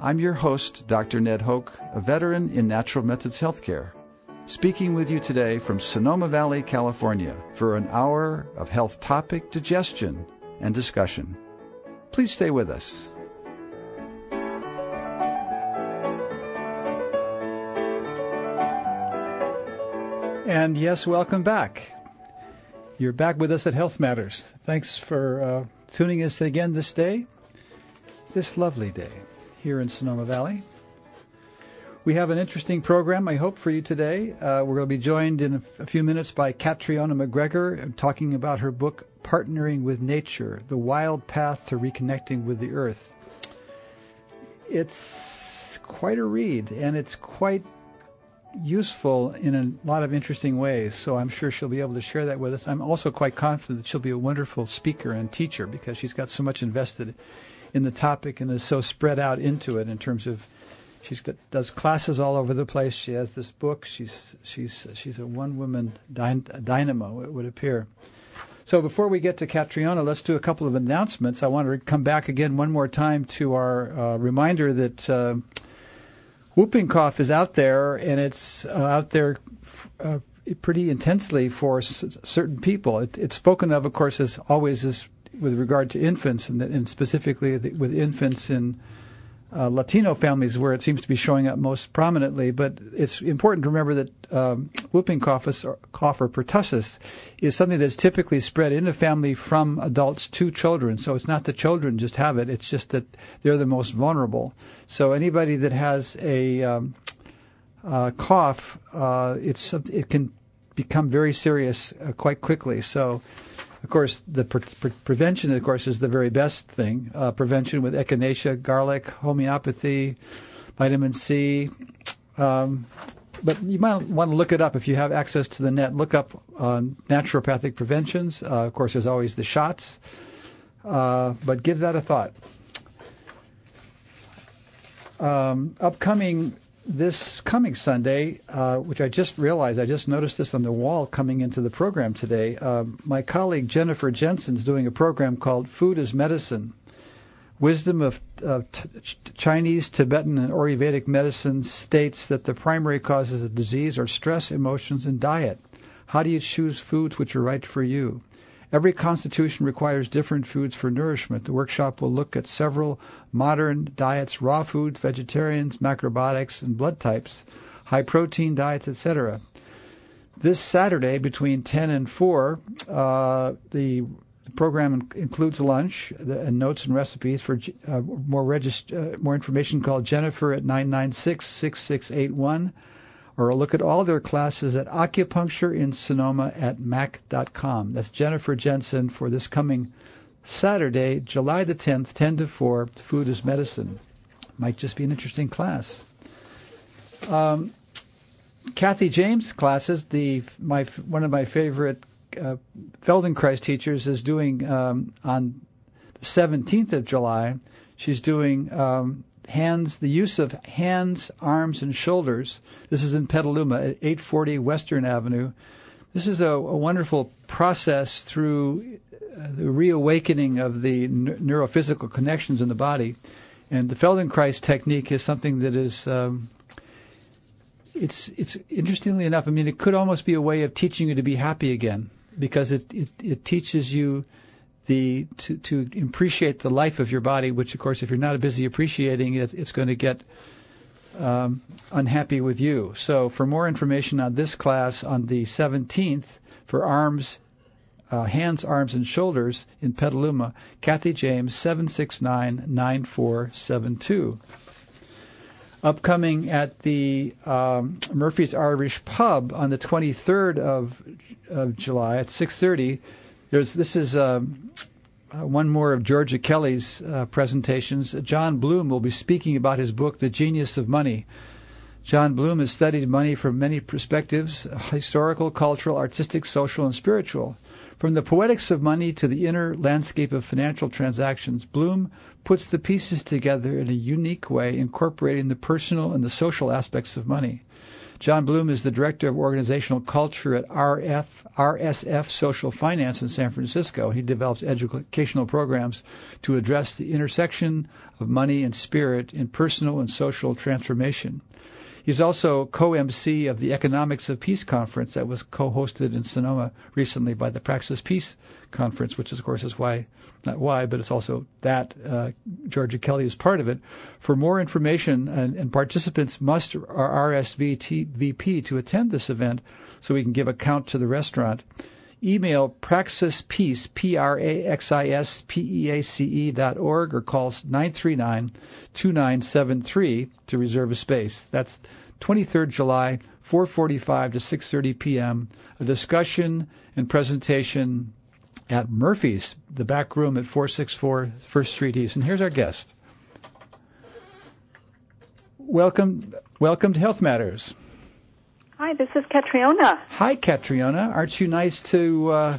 I'm your host, Dr. Ned Hoke, a veteran in natural methods healthcare, speaking with you today from Sonoma Valley, California, for an hour of health topic digestion and discussion. Please stay with us. And yes, welcome back. You're back with us at Health Matters. Thanks for uh, tuning us again this day, this lovely day here in Sonoma Valley. We have an interesting program, I hope, for you today. Uh, we're going to be joined in a, few minutes by Catriona MacGregor talking about her book, Partnering with Nature The Wild Path to Reconnecting with the Earth. It's quite a read, and it's quite useful in a lot of interesting ways. So I'm sure she'll be able to share that with us. I'm also quite confident that she'll be a wonderful speaker and teacher because she's got so much invested in the topic and is so spread out into it in terms of she's got, does classes all over the place. She has this book. She's she's she's a one woman dynamo. It would appear. So before we get to Catriona, let's do a couple of announcements. I want to come back again one more time to our uh, reminder that uh, whooping cough is out there, and it's uh, out there uh, pretty intensely for s- certain people. It, it's spoken of, of course, as always as with regard to infants, and, and specifically with infants in uh, Latino families where it seems to be showing up most prominently. But it's important to remember that um, whooping cough or, cough or pertussis is something that's typically spread in a family from adults to children. So it's not the children just have it; it's just that they're the most vulnerable. So anybody that has a um, uh, cough, uh, it's it can become very serious uh, quite quickly. So of course, the pre- pre- prevention, of course, is the very best thing. Uh, prevention with echinacea, garlic, homeopathy, vitamin C. Um, but you might want to look it up if you have access to the net. Look up uh, naturopathic preventions. Uh, of course, there's always the shots, uh, but give that a thought. Um, upcoming this coming Sunday, uh, which I just realized, I just noticed this on the wall coming into the program today. Uh, my colleague Jennifer Jensen is doing a program called Food as Medicine Wisdom of uh, t- Chinese, Tibetan, and Ayurvedic medicine states that the primary causes of disease are stress, emotions, and diet. How do you choose foods which are right for you? Every constitution requires different foods for nourishment. The workshop will look at several modern diets, raw foods, vegetarians, macrobiotics, and blood types, high protein diets, etc. This Saturday between 10 and 4, uh, the program includes lunch and notes and recipes for uh, more, regist- uh, more information call Jennifer at 996 6681 or look at all their classes at acupuncture in Sonoma at mac.com. That's Jennifer Jensen for this coming Saturday, July the 10th, 10 to 4, Food is Medicine. Might just be an interesting class. Um, Kathy James classes, the my one of my favorite uh, Feldenkrais teachers, is doing um, on the 17th of July. She's doing um, hands, the use of hands, arms, and shoulders. This is in Petaluma at 840 Western Avenue. This is a, a wonderful process through the reawakening of the neurophysical connections in the body. And the Feldenkrais technique is something that is, um, it's, it's interestingly enough, I mean, it could almost be a way of teaching you to be happy again because it, it, it teaches you the to to appreciate the life of your body, which of course, if you're not busy appreciating it, it's going to get um, unhappy with you. So, for more information on this class on the 17th for arms, uh, hands, arms, and shoulders in Petaluma, Kathy James, 769 9472. Upcoming at the um, Murphy's Irish Pub on the 23rd of, of July at 6:30 there's this is um, uh, one more of Georgia Kelly's uh, presentations. John Bloom will be speaking about his book, The Genius of Money. John Bloom has studied money from many perspectives historical, cultural, artistic, social, and spiritual. From the poetics of money to the inner landscape of financial transactions, Bloom puts the pieces together in a unique way, incorporating the personal and the social aspects of money. John Bloom is the director of organizational culture at RF, RSF Social Finance in San Francisco. He develops educational programs to address the intersection of money and spirit in personal and social transformation. He's also co-MC of the Economics of Peace conference that was co-hosted in Sonoma recently by the Praxis Peace conference, which of course is why, not why, but it's also that uh, Georgia Kelly is part of it. For more information, and, and participants must RSVP to attend this event so we can give a count to the restaurant. Email praxispeace, P-R-A-X-I-S-P-E-A-C-E dot org or calls 939-2973 to reserve a space. That's 23rd July, 4.45 to 6.30 p.m. A discussion and presentation at Murphy's, the back room at 464 First Street East. And here's our guest. Welcome, welcome to Health Matters. Hi, this is Catriona. Hi, Catriona. Aren't you nice to uh,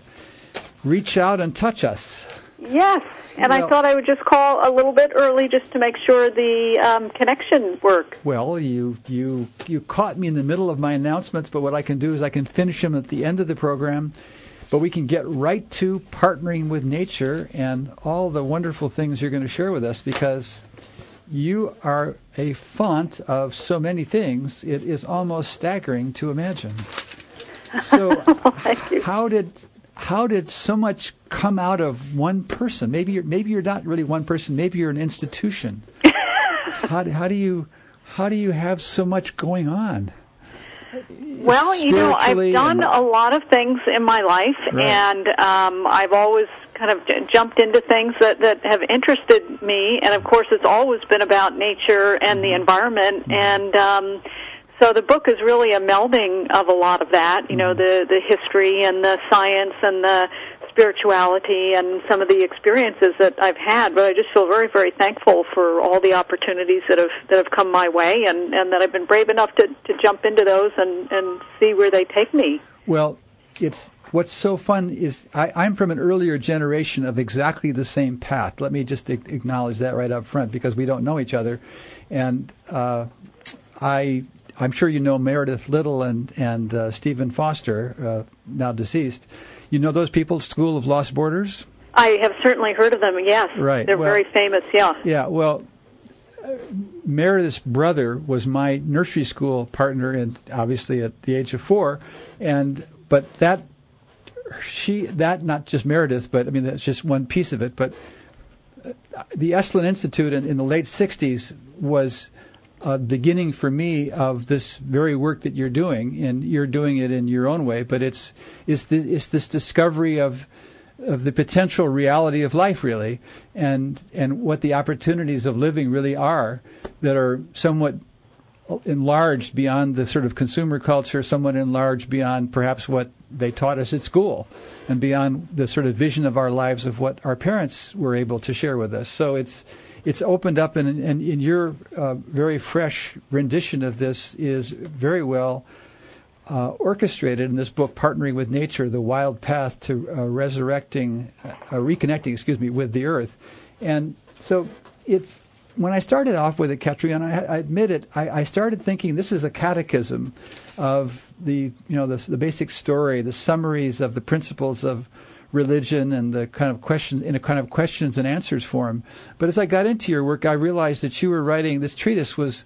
reach out and touch us? Yes, and well, I thought I would just call a little bit early just to make sure the um, connection worked. Well, you you you caught me in the middle of my announcements, but what I can do is I can finish them at the end of the program. But we can get right to partnering with nature and all the wonderful things you're going to share with us because you are a font of so many things, it is almost staggering to imagine. So, oh, how did how did so much come out of one person? Maybe you're maybe you're not really one person. Maybe you're an institution. how how do you how do you have so much going on? Well, you know, I've done a lot of things in my life, right. and um, I've always kind of j- jumped into things that that have interested me. And of course, it's always been about nature and the mm-hmm. environment. Mm-hmm. And um, so the book is really a melding of a lot of that. You know, mm-hmm. the the history and the science and the spirituality and some of the experiences that I've had, but I just feel very, very thankful for all the opportunities that have that have come my way, and and that I've been brave enough to to jump into those and and see where they take me. Well, it's what's so fun is I, I'm from an earlier generation of exactly the same path. Let me just acknowledge that right up front because we don't know each other, and uh, I I'm sure you know Meredith Little and and uh, Steven Foster, uh, now deceased. You know those people, School of Lost Borders? I have certainly heard of them, yes. Right. They're well, very famous, yeah. Yeah, well, uh, Meredith's brother was my nursery school partner, and obviously at the age of four, and but that she that not just Meredith, but I mean that's just one piece of it. But uh, the Esalen Institute in, in the late '60s was a beginning for me of this very work that you're doing, and you're doing it in your own way. But it's it's this, it's this discovery of of the potential reality of life, really, and and what the opportunities of living really are that are somewhat enlarged beyond the sort of consumer culture, somewhat enlarged beyond perhaps what they taught us at school, and beyond the sort of vision of our lives of what our parents were able to share with us. So it's it's opened up, and, and in your uh, very fresh rendition of this is very well uh, orchestrated in this book, Partnering with Nature: The Wild Path to uh, Resurrecting, uh, Reconnecting, excuse me, with the Earth. And so it's when I started off with it, Catriona, I, I admit it, I, I, started thinking this is a catechism of the you know the, the basic story, the summaries of the principles of religion and the kind of question in a kind of questions and answers form. But as I got into your work, I realized that you were writing this treatise was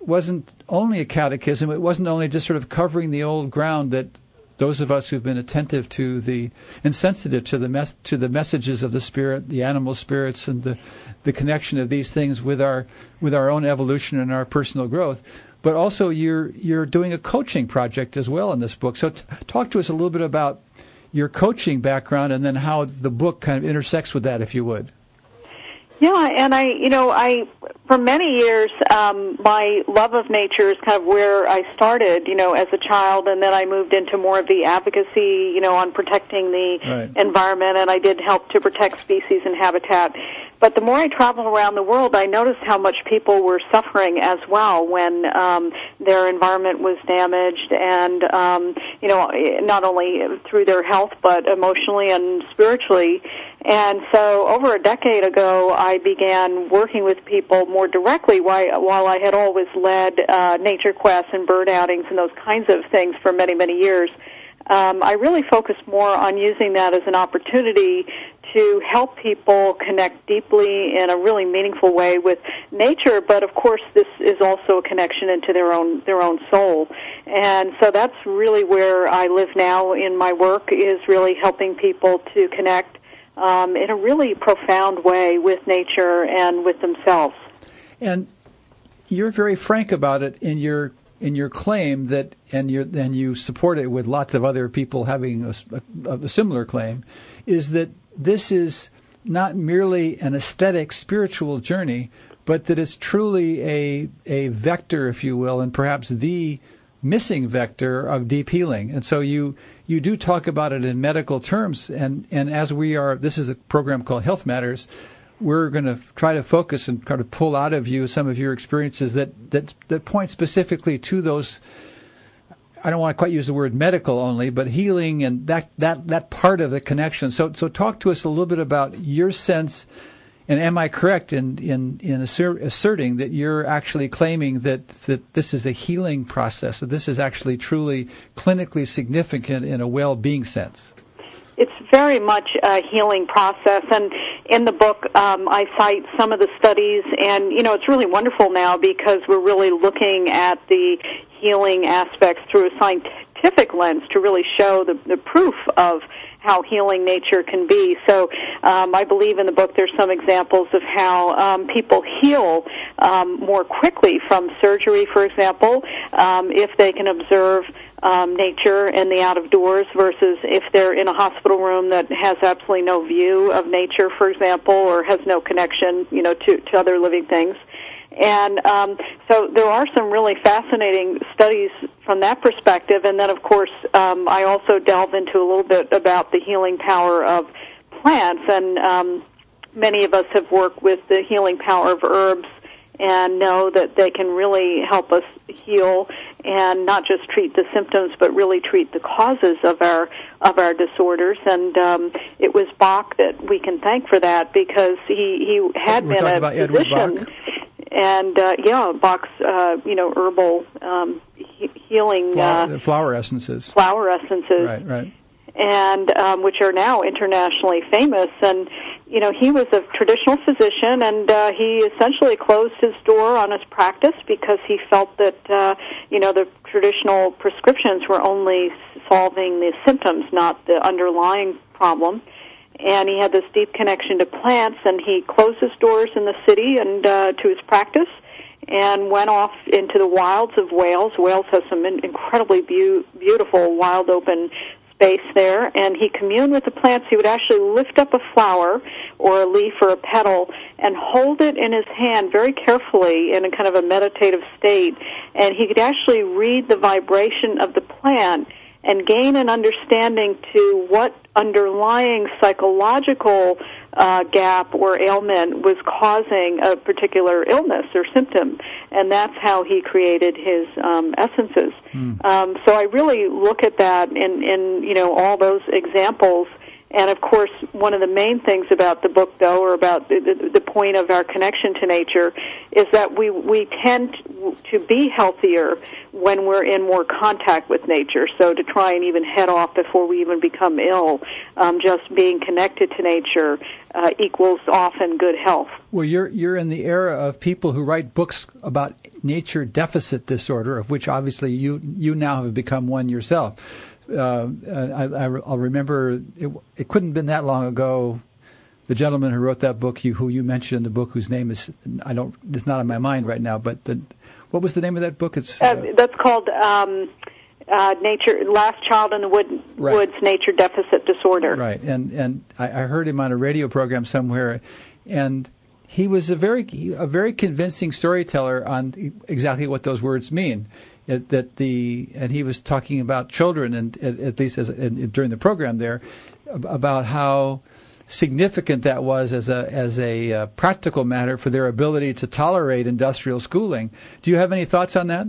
wasn't only a catechism. It wasn't only just sort of covering the old ground that those of us who've been attentive to the and sensitive to the mes- to the messages of the spirit, the animal spirits, and the the connection of these things with our with our own evolution and our personal growth. But also, you're you're doing a coaching project as well in this book. So, t- talk to us a little bit about your coaching background and then how the book kind of intersects with that, if you would. Yeah, and I, you know, I for many years, um, my love of nature is kind of where I started, you know, as a child, and then I moved into more of the advocacy, you know, on protecting the right. environment, and I did help to protect species and habitat. but the more I travel around the world, I noticed how much people were suffering as well when um, their environment was damaged, and um, you know, not only through their health but emotionally and spiritually. And so, over a decade ago, I began working with people more directly. While I had always led uh, nature quests and bird outings and those kinds of things for many, many years, um, I really focused more on using that as an opportunity to help people connect deeply in a really meaningful way with nature but of course this is also a connection into their own their own soul and so that's really where I live now in my work is really helping people to connect um, in a really profound way with nature and with themselves and you're very frank about it in your in your claim that and you and you support it with lots of other people having a, a, a similar claim is that this is not merely an aesthetic spiritual journey, but that it's truly a a vector, if you will, and perhaps the missing vector of deep healing. And so you you do talk about it in medical terms, and and as we are, this is a program called Health Matters. We're going to try to focus and try to pull out of you some of your experiences that that that point specifically to those I don't want to quite use the word medical only, but healing and that, that, that part of the connection. So, so talk to us a little bit about your sense. And am I correct in, in, in asserting that you're actually claiming that, that this is a healing process, that this is actually truly clinically significant in a well-being sense? It's very much a healing process, and in the book, um, I cite some of the studies, and you know, it's really wonderful now because we're really looking at the healing aspects through a scientific lens to really show the, the proof of how healing nature can be. So um, I believe in the book there's some examples of how um, people heal um, more quickly from surgery, for example, um, if they can observe um, nature and the out of doors versus if they're in a hospital room that has absolutely no view of nature, for example, or has no connection, you know, to, to other living things. And um, so there are some really fascinating studies from that perspective. And then, of course, um, I also delve into a little bit about the healing power of plants. And um, many of us have worked with the healing power of herbs and know that they can really help us heal and not just treat the symptoms but really treat the causes of our of our disorders and um it was Bach that we can thank for that because he he had We're been a physician and uh, yeah, box uh, you know herbal um, he- healing flower, uh, flower essences, flower essences, right, right, and um, which are now internationally famous. And you know, he was a traditional physician, and uh, he essentially closed his door on his practice because he felt that uh, you know the traditional prescriptions were only solving the symptoms, not the underlying problem and he had this deep connection to plants and he closed his doors in the city and uh, to his practice and went off into the wilds of Wales. Wales has some incredibly be- beautiful wild open space there and he communed with the plants. He would actually lift up a flower or a leaf or a petal and hold it in his hand very carefully in a kind of a meditative state and he could actually read the vibration of the plant and gain an understanding to what underlying psychological uh, gap or ailment was causing a particular illness or symptom, and that's how he created his um, essences. Mm. Um, so I really look at that in, in you know all those examples and of course, one of the main things about the book, though, or about the, the, point of our connection to nature, is that we we tend to be healthier when we're in more contact with nature. So to try and even head off before we even become ill, um, just being connected to nature uh, equals often good health. Well, you're you're in the era of people who write books about nature deficit disorder, of which obviously you you now have become one yourself uh, I, will remember it, it couldn't have been that long ago. The gentleman who wrote that book, you, who you mentioned in the book, whose name is I don't, it's not on my mind right now. But the, what was the name of that book? It's uh, that's called um, uh, Nature Last Child in the Wood, right. Woods Nature Deficit Disorder. Right, and and I, I heard him on a radio program somewhere, and he was a very a very convincing storyteller on exactly what those words mean that the and he was talking about children and at, least as in, during the program there about how significant that was as a as a uh, practical matter for their ability to tolerate industrial schooling. Do you have any thoughts on that?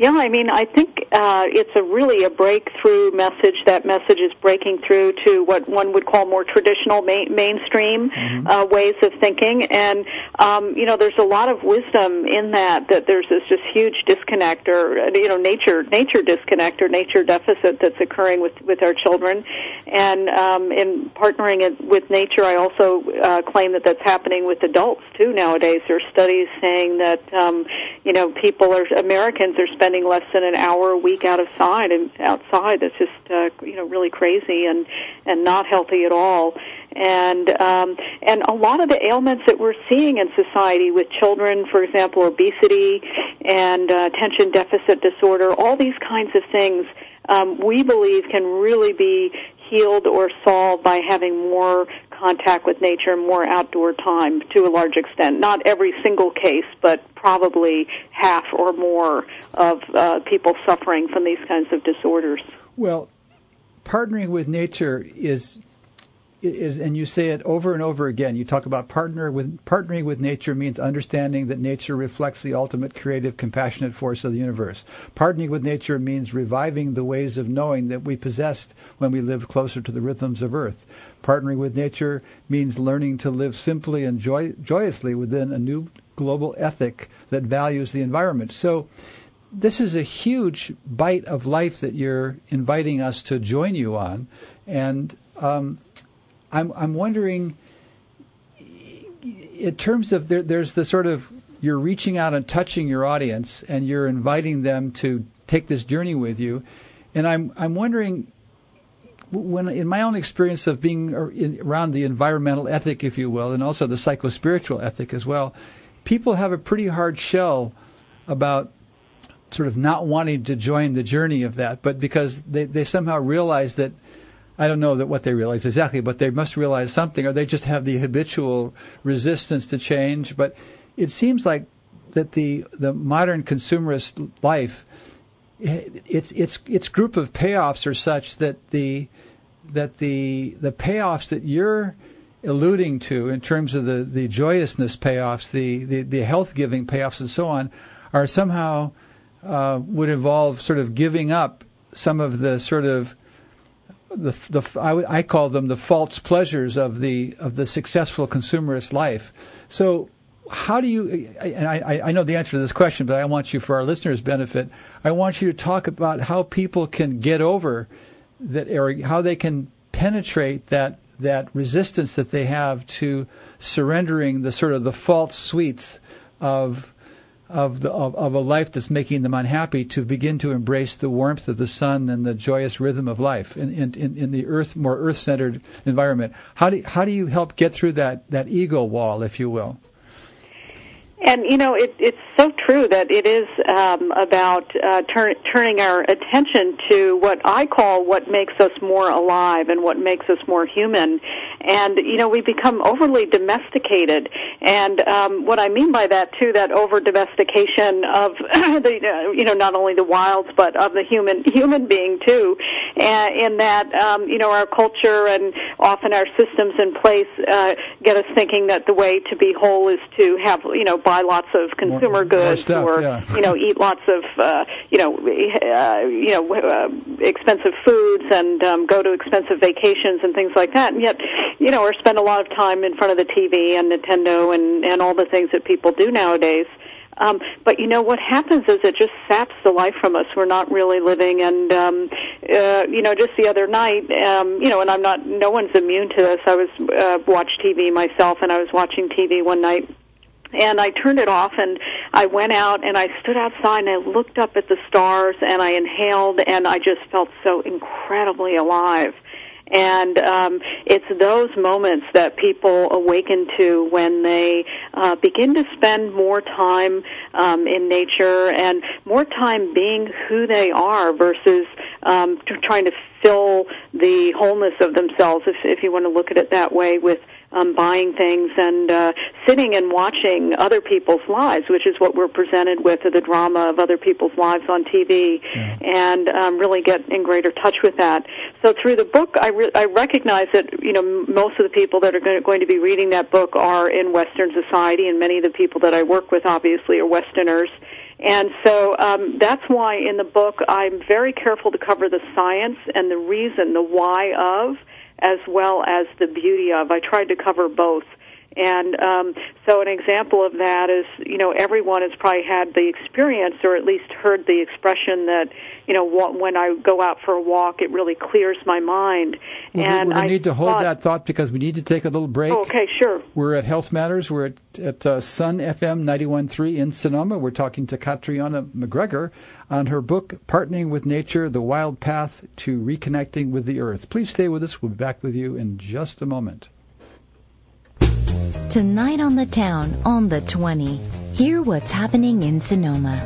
Yeah, I mean, I think uh, it's a really a breakthrough message. That message is breaking through to what one would call more traditional main, mainstream mm-hmm. uh, ways of thinking, and um, you know, there's a lot of wisdom in that. That there's this just huge disconnect, or you know, nature nature disconnect or nature deficit that's occurring with with our children, and um, in partnering it with nature, I also uh, claim that that's happening with adults too nowadays. There are studies saying that um, you know people are Americans are spending spending less than an hour a week out of outside and outside. That's just uh, you know really crazy and and not healthy at all. And um, and a lot of the ailments that we're seeing in society with children, for example, obesity and uh, attention deficit disorder, all these kinds of things, um, we believe can really be healed or solved by having more contact with nature, more outdoor time to a large extent. Not every single case, but probably half or more of uh, people suffering from these kinds of disorders. Well, partnering with nature is is and you say it over and over again you talk about partner with partnering with nature means understanding that nature reflects the ultimate creative compassionate force of the universe. Partnering with nature means reviving the ways of knowing that we possessed when we lived closer to the rhythms of earth. Partnering with nature means learning to live simply and joy- joyously within a new global ethic that values the environment. So this is a huge bite of life that you're inviting us to join you on and um, I'm I'm wondering, in terms of there, there's the sort of you're reaching out and touching your audience, and you're inviting them to take this journey with you, and I'm I'm wondering when in my own experience of being around the environmental ethic, if you will, and also the psychospiritual ethic as well, people have a pretty hard shell about sort of not wanting to join the journey of that, but because they, they somehow realize that I don't know that what they realize exactly, but they must realize something, or they just have the habitual resistance to change. But it seems like that the the modern consumerist life, its its its group of payoffs are such that the that the the payoffs that you're alluding to in terms of the, the joyousness payoffs, the, the, the health giving payoffs, and so on, are somehow uh, would involve sort of giving up some of the sort of the, the I, I call them the false pleasures of the of the successful consumerist life. So how do you and I, I know the answer to this question but i want you for our listeners benefit i want you to talk about how people can get over that or how they can penetrate that that resistance that they have to surrendering the sort of the false sweets of of, the, of, of a life that's making them unhappy to begin to embrace the warmth of the sun and the joyous rhythm of life in, in, in the earth, more earth centered environment. How do, how do you help get through that, that ego wall, if you will? And you know, it, it's so true that it is um, about uh, turn, turning our attention to what I call what makes us more alive and what makes us more human. And you know, we become overly domesticated. And um, what I mean by that too, that over domestication of the uh, you know not only the wilds but of the human human being too. And in that um, you know our culture and often our systems in place uh, get us thinking that the way to be whole is to have you know buy lots of consumer more, goods more stuff, or yeah. you know eat lots of uh, you know uh, you know uh, expensive foods and um, go to expensive vacations and things like that and yet you know or spend a lot of time in front of the TV and Nintendo and and all the things that people do nowadays um, but you know what happens is it just saps the life from us. We're not really living, and um, uh, you know, just the other night, um, you know, and I'm not. No one's immune to this. I was uh, watch TV myself, and I was watching TV one night and I turned it off and I went out and I stood outside and I looked up at the stars and I inhaled and I just felt so incredibly alive. And um, it's those moments that people awaken to when they uh, begin to spend more time um, in nature and more time being who they are versus um, trying to fill the wholeness of themselves, if, if you want to look at it that way, with um, buying things and uh, sitting and watching other people's lives, which is what we're presented with, the drama of other people's lives on TV, yeah. and um, really get in greater touch with that. So through the book, I, re- I recognize that you know most of the people that are going to be reading that book are in Western society, and many of the people that I work with obviously are Westerners. And so um, that's why in the book I'm very careful to cover the science and the reason, the why of, as well as the beauty of. I tried to cover both. And um, so, an example of that is, you know, everyone has probably had the experience, or at least heard the expression that, you know, when I go out for a walk, it really clears my mind. Well, and we, we need to hold thought, that thought because we need to take a little break. Oh, okay, sure. We're at Health Matters. We're at, at uh, Sun FM 91.3 in Sonoma. We're talking to Catriona MacGregor on her book, Partnering with Nature: The Wild Path to Reconnecting with the Earth. Please stay with us. We'll be back with you in just a moment. Tonight on the town on the 20. Hear what's happening in Sonoma.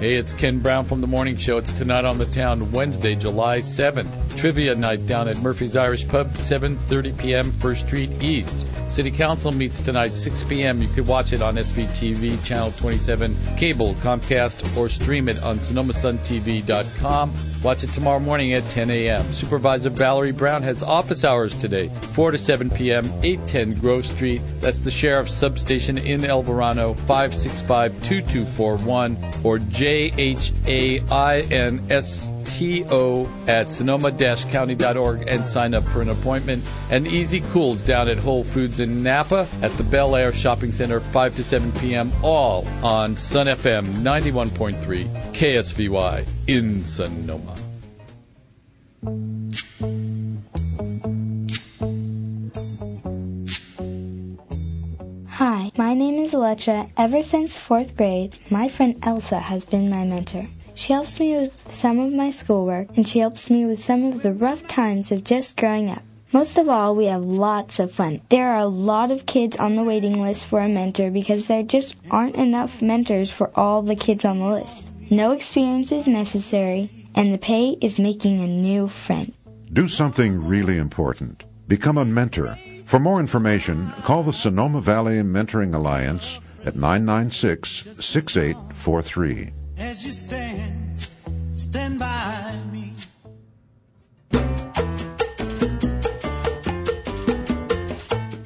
Hey, it's Ken Brown from the Morning Show. It's tonight on the town, Wednesday, July 7th. Trivia night down at Murphy's Irish Pub, 7:30 p.m. First Street East. City Council meets tonight, 6 p.m. You could watch it on SVTV, Channel 27, cable, Comcast, or stream it on SonomaSunTV.com. Watch it tomorrow morning at 10 a.m. Supervisor Valerie Brown has office hours today, 4 to 7 p.m., 810 Grove Street. That's the Sheriff's Substation in El Verano, 565 2241, or J H A I N S T O at sonoma county.org and sign up for an appointment. And Easy Cools down at Whole Foods in Napa at the Bel Air Shopping Center, 5 to 7 p.m., all on Sun FM 91.3 KSVY in Sonoma. Hi, my name is Alexa. Ever since fourth grade, my friend Elsa has been my mentor. She helps me with some of my schoolwork, and she helps me with some of the rough times of just growing up. Most of all, we have lots of fun. There are a lot of kids on the waiting list for a mentor because there just aren't enough mentors for all the kids on the list. No experience is necessary, and the pay is making a new friend. Do something really important. Become a mentor. For more information, call the Sonoma Valley Mentoring Alliance at 996 6843. As you stand, stand by me.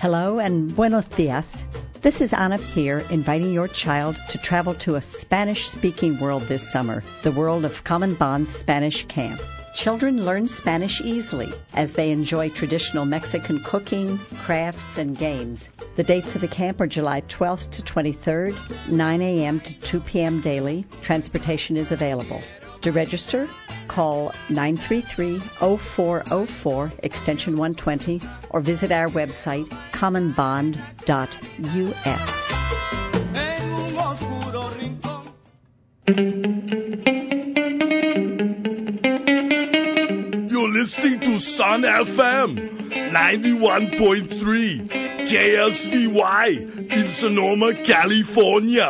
Hello and buenos dias. This is Anna here, inviting your child to travel to a Spanish speaking world this summer, the world of Common Bond Spanish Camp. Children learn Spanish easily as they enjoy traditional Mexican cooking, crafts, and games. The dates of the camp are July 12th to 23rd, 9 a.m. to 2 p.m. daily. Transportation is available. To register, call 933-0404 extension 120 or visit our website commonbond.us. listening to Sun FM 91.3 KSVY in Sonoma, California.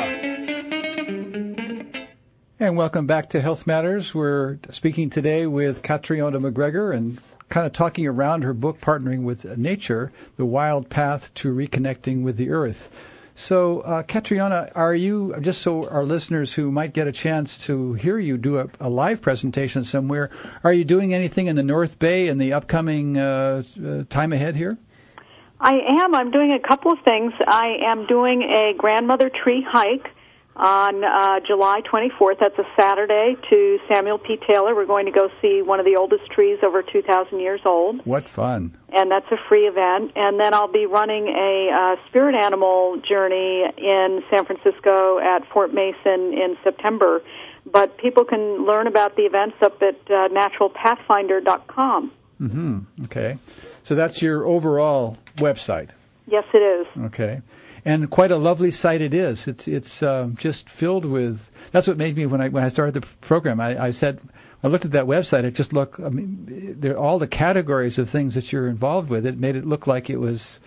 And welcome back to Health Matters. We're speaking today with Catriona MacGregor and kind of talking around her book, Partnering with Nature The Wild Path to Reconnecting with the Earth. So, uh, Catriona, are you, just so our listeners who might get a chance to hear you do a, a live presentation somewhere, are you doing anything in the North Bay in the upcoming uh, uh, time ahead here? I am. I'm doing a couple of things. I am doing a grandmother tree hike on uh, July 24th. That's a Saturday to Samuel P. Taylor. We're going to go see one of the oldest trees over 2,000 years old. What fun! And that's a free event. And then I'll be running a uh, spirit animal journey in San Francisco at Fort Mason in September. But people can learn about the events up at uh, naturalpathfinder.com. Mm-hmm. Okay. So that's your overall website. Yes, it is. Okay and quite a lovely site it is. It's it's uh, just filled with. That's what made me when I when I started the program. I, I said I looked at that website. It just looked. I mean, there all the categories of things that you're involved with. It made it look like it was,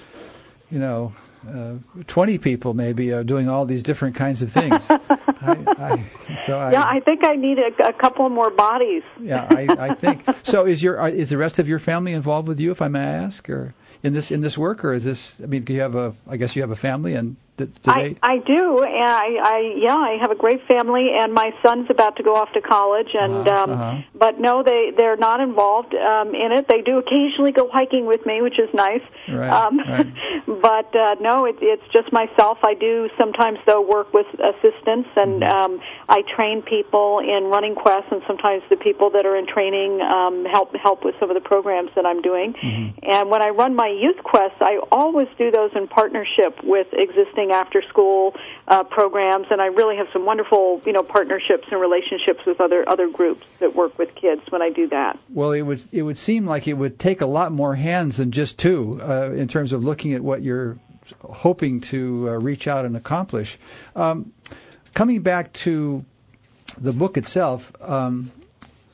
you know. Uh, 20 people maybe are doing all these different kinds of things. I, I, so I, yeah, I think I need a, a couple more bodies. yeah, I, I think so. Is your is the rest of your family involved with you, if I may ask, or in this in this work, or is this? I mean, do you have a? I guess you have a family, and do, do I, I do. And I, I yeah, I have a great family, and my son's about to go off to college, and uh-huh, um, uh-huh. but no, they they're not involved um, in it. They do occasionally go hiking with me, which is nice. Right, um, right. but uh, no, it, it's just myself. I do sometimes though work with assistants, and mm-hmm. um, I train people in running quests, and sometimes the people that are in training um, help help with some of the programs that I'm doing. Mm-hmm. And when I run my youth quests, I always do those in partnership with existing after school uh, programs, and I really have some wonderful you know partnerships and relationships with other other groups that work with kids when I do that. Well, it would it would seem like it would take a lot more hands than just two uh, in terms of looking at what you're hoping to uh, reach out and accomplish. Um, coming back to the book itself, um,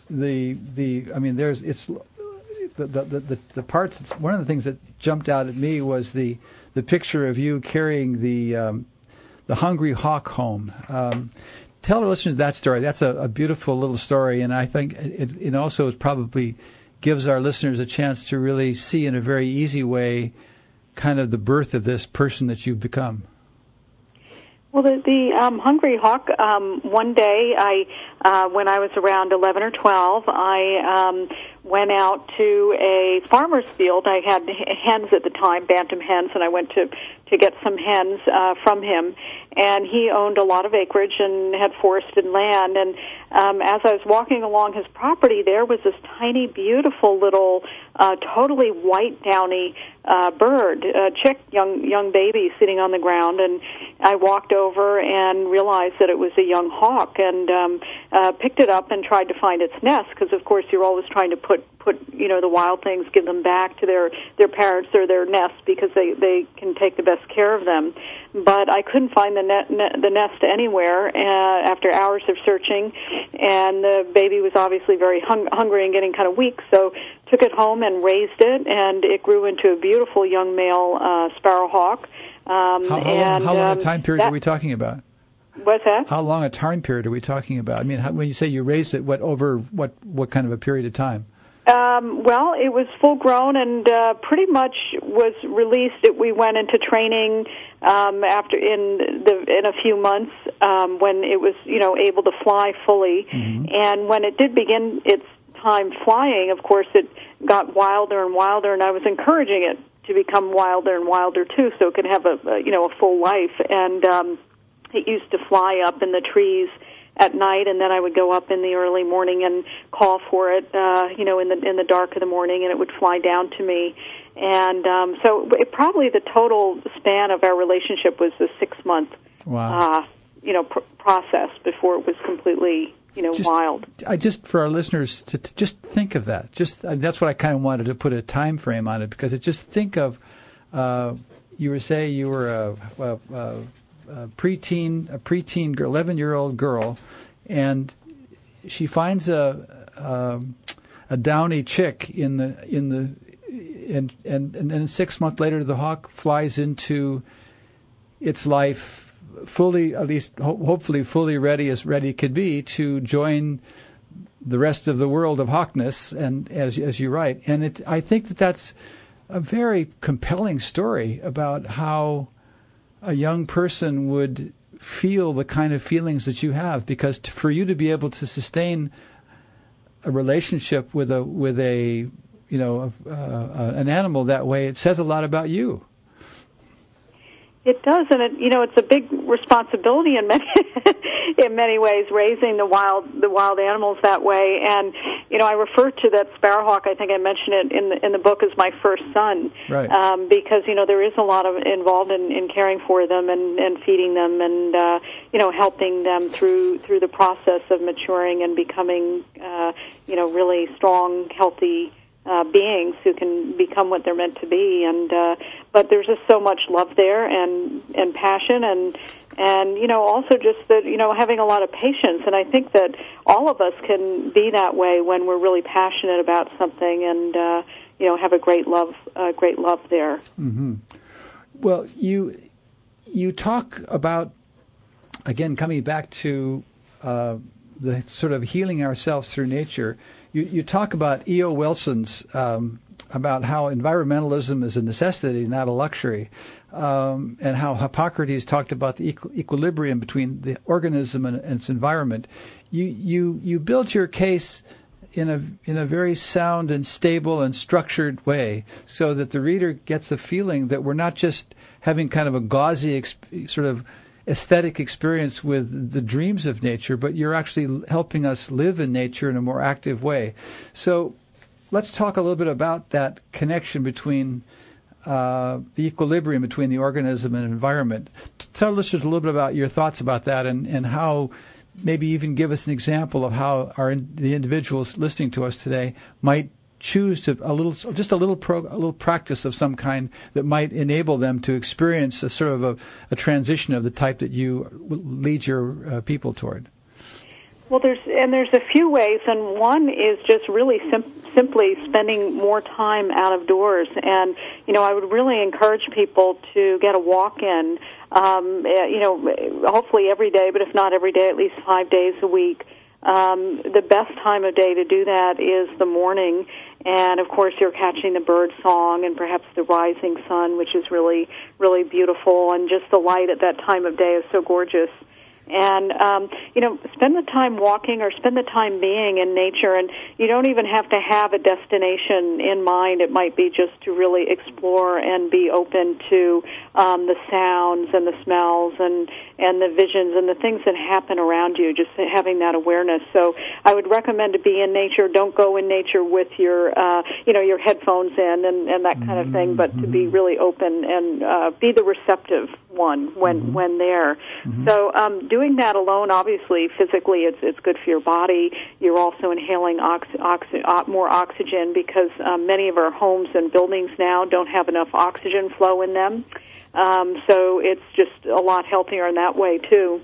the the I mean, there's it's the the the, the parts. One of the things that jumped out at me was the the picture of you carrying the um, the hungry hawk home. Um, tell our listeners that story. That's a, a, beautiful little story, and I think it, it also probably gives our listeners a chance to really see in a very easy way kind of the birth of this person that you've become. Well, the, the um, Hungry Hawk. Um, one day, I uh, when I was around eleven or twelve, I um, went out to a farmer's field. I had hens at the time, bantam hens, and I went to to get some hens uh, from him. And he owned a lot of acreage and had forested land. And um, as I was walking along his property, there was this tiny, beautiful little, uh, totally white downy uh, bird, a chick, young young baby, sitting on the ground. And I walked over and realized that it was a young hawk, and um, uh, picked it up and tried to find its nest because, of course, you're always trying to put put you know the wild things, give them back to their their parents or their nest because they they can take the best care of them. But I couldn't find the net, net the nest anywhere uh, after hours of searching, and the baby was obviously very hung, hungry and getting kind of weak. So took it home and raised it, and it grew into a beautiful young male uh, sparrowhawk. Um, how, how, and, long, how long um, a time period that, are we talking about? What's that? How long a time period are we talking about? I mean, how, when you say you raised it, what over what what kind of a period of time? Um, well, it was full grown and uh, pretty much was released. It, we went into training um, after in the in a few months um, when it was you know able to fly fully, mm-hmm. and when it did begin its time flying, of course, it got wilder and wilder, and I was encouraging it to become wilder and wilder too, so it could have a, a you know a full life. And um, it used to fly up in the trees at night, and then I would go up in the early morning and call for it, uh, you know, in the in the dark of the morning, and it would fly down to me. And um, so, it, probably the total span of our relationship was a six month, wow. uh, you know, pr- process before it was completely, you know, just, wild. I just for our listeners to, to just think of that. Just uh, that's what I kind of wanted to put a time frame on it because it just think of. Uh, you were saying you were a, a, a a preteen, a preteen eleven year old girl, and she finds a, a a downy chick in the in the and and and then six months later the hawk flies into its life fully at least ho- hopefully fully ready as ready could be to join the rest of the world of hawkness and as as you write. And it I think that that's a very compelling story about how a young person would feel the kind of feelings that you have because for you to be able to sustain a relationship with a with a you know uh, uh, an animal that way it says a lot about you it does, and it you know it's a big responsibility in many in many ways raising the wild the wild animals that way. And you know I refer to that sparrowhawk. I think I mentioned it in the in the book as my first son, right? Um, because you know there is a lot of involved in, in caring for them and, and feeding them and uh, you know helping them through through the process of maturing and becoming uh, you know really strong, healthy uh, beings who can become what they're meant to be. And uh, but there's just so much love there and and passion and and you know also just that you know having a lot of patience. And I think that all of us can be that way when we're really passionate about something and uh, you know have a great love uh, great love there. Mm-hmm. Well, you you talk about again coming back to uh, the sort of healing ourselves through nature you, you talk about E.O. Wilson's um, about how environmentalism is a necessity, not a luxury, um, and how Hippocrates talked about the equ- equilibrium between the organism and, and, its environment. You you you built your case in a in a very sound and stable and structured way, so that the reader gets the feeling that we're not just having kind of a gauzy exp- sort of aesthetic experience with the dreams of nature, but you're actually helping us live in nature in a more active way. So let's talk a little bit about that connection between uh, the equilibrium between the organism and environment. Tell listeners a little bit about your thoughts about that and, and how maybe even give us an example of how our the individuals listening to us today might choose to a little just a little pro, a little practice of some kind that might enable them to experience a sort of a, a transition of the type that you lead your uh, people toward. Well, there's and there's a few ways, and one is just really sim- simply spending more time out of doors. And you know, I would really encourage people to get a walk in. Um, eh, you know, hopefully every day, but if not every day, at least five days a week. Um, the best time of day to do that is the morning, and of course you're catching the bird song and perhaps the rising sun, which is really, really beautiful, and just the light at that time of day is so gorgeous. And um, you know spend the time walking or spend the time being in nature. And you don't even have to have a destination in mind. It might be just to really explore and be open to um, the sounds and the smells and and the visions and the things that happen around you just having that awareness so i would recommend to be in nature don't go in nature with your uh, you know your headphones in and and that kind of thing but to be mm-hmm. really open and uh, be the receptive one when mm-hmm. when there mm-hmm. so um, doing that alone, obviously, physically, it's it's good for your body. You're also inhaling ox, ox, more oxygen because um, many of our homes and buildings now don't have enough oxygen flow in them. Um, so it's just a lot healthier in that way too.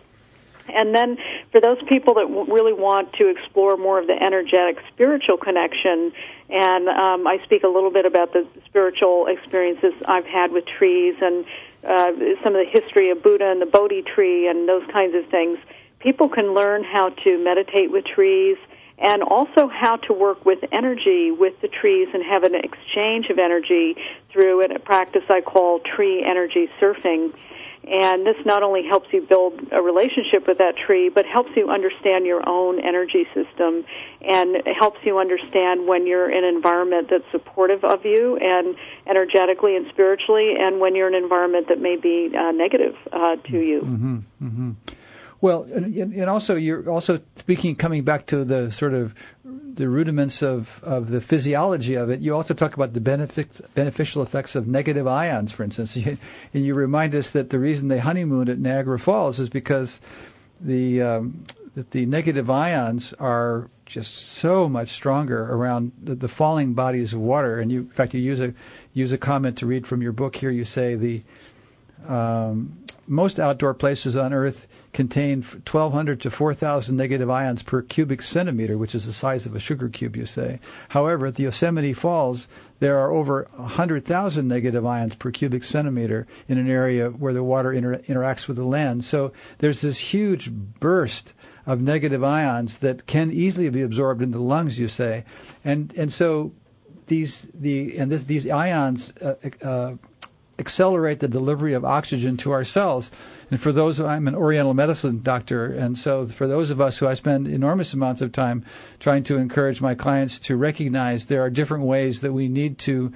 And then for those people that w- really want to explore more of the energetic spiritual connection, and um, I speak a little bit about the spiritual experiences I've had with trees and uh, some of the history of Buddha and the Bodhi tree and those kinds of things. People can learn how to meditate with trees and also how to work with energy with the trees and have an exchange of energy through a practice I call tree energy surfing. And this not only helps you build a relationship with that tree, but helps you understand your own energy system and helps you understand when you're in an environment that's supportive of you and energetically and spiritually, and when you're in an environment that may be uh, negative uh, to you. Mm-hmm, mm-hmm. Well, and, and, also you're also speaking, coming back to the sort of the rudiments of, of the physiology of it. You also talk about the benefits, beneficial effects of negative ions, for instance. You, and you remind us that the reason they honeymoon at Niagara Falls is because the um, that the negative ions are just so much stronger around the, the falling bodies of water. And you, in fact, you use a use a comment to read from your book here. You say the um, most outdoor places on Earth contain 1,200 to 4,000 negative ions per cubic centimeter, which is the size of a sugar cube, you say. However, at the Yosemite Falls, there are over 100,000 negative ions per cubic centimeter in an area where the water inter- interacts with the land. So there's this huge burst of negative ions that can easily be absorbed into the lungs, you say. And, and so these, the, and this, these ions uh, uh, accelerate the delivery of oxygen to our cells. And for those, I'm an Oriental medicine doctor, and so for those of us who I spend enormous amounts of time trying to encourage my clients to recognize there are different ways that we need to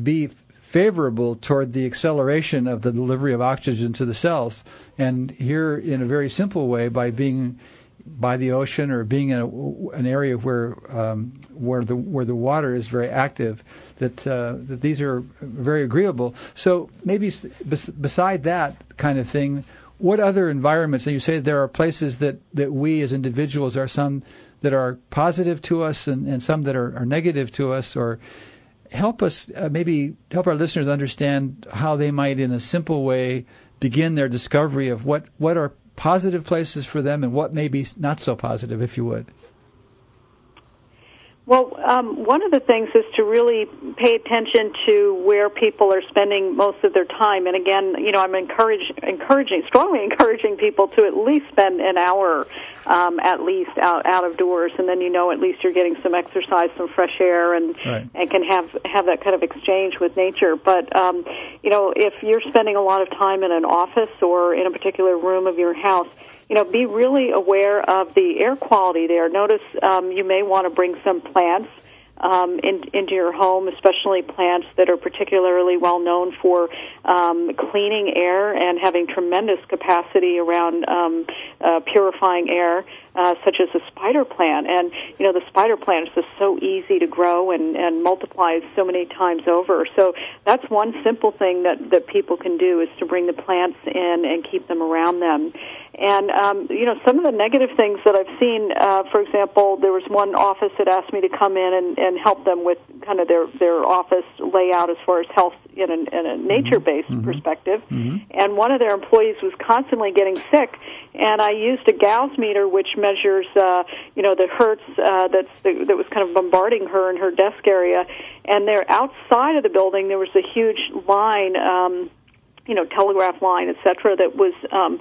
be favorable toward the acceleration of the delivery of oxygen to the cells. And here, in a very simple way, by being by the ocean or being in a, an area where um, where the where the water is very active, that uh, that these are very agreeable. So maybe bes- beside that kind of thing, what other environments? And you say there are places that, that we as individuals are some that are positive to us and, and some that are, are negative to us, or help us uh, maybe help our listeners understand how they might, in a simple way, begin their discovery of what what are positive places for them and what may be not so positive, if you would. Well, um, one of the things is to really pay attention to where people are spending most of their time. And again, you know, I'm encourage, encouraging, strongly encouraging people to at least spend an hour, um, at least out out of doors, and then you know at least you're getting some exercise, some fresh air, and right. and can have have that kind of exchange with nature. But um, you know, if you're spending a lot of time in an office or in a particular room of your house you know, be really aware of the air quality there. Notice um, you may want to bring some plants um, in, into your home, especially plants that are particularly well known for um, cleaning air and having tremendous capacity around um, uh, purifying air uh, such as the spider plant. And you know, the spider plant is just so easy to grow and, and multiplies so many times over. So that's one simple thing that that people can do is to bring the plants in and keep them around them. And um, you know, some of the negative things that I've seen, uh, for example, there was one office that asked me to come in and, and help them with kind of their their office layout as far as health in a, in a nature-based mm-hmm. perspective. Mm-hmm. And one of their employees was constantly getting sick, and I used a Gauss meter which measures, uh, you know, the hertz uh, that's the, that was kind of bombarding her in her desk area. And there, outside of the building, there was a huge line. Um, you know, telegraph line, et cetera, that was um,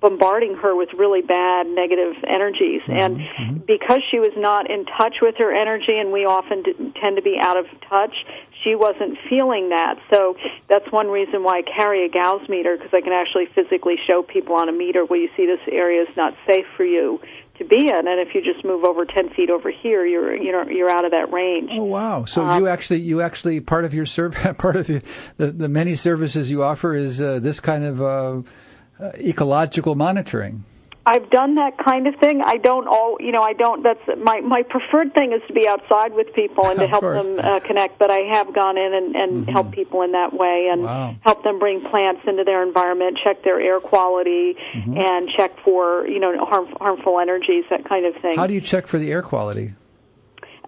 bombarding her with really bad negative energies. Mm-hmm. And mm-hmm. because she was not in touch with her energy, and we often tend to be out of touch, she wasn't feeling that. So that's one reason why I carry a Gauss meter because I can actually physically show people on a meter where you see this area is not safe for you to be in, and if you just move over ten feet over here, you're you know you're out of that range. Oh wow! So um, you actually you actually part of your serv- part of the, the, the many services you offer is uh, this kind of uh, uh, ecological monitoring. I've done that kind of thing. I don't all, you know, I don't. That's my my preferred thing is to be outside with people and to help them uh, connect. But I have gone in and, and mm-hmm. help people in that way and wow. help them bring plants into their environment, check their air quality, mm-hmm. and check for you know harm, harmful energies, that kind of thing. How do you check for the air quality?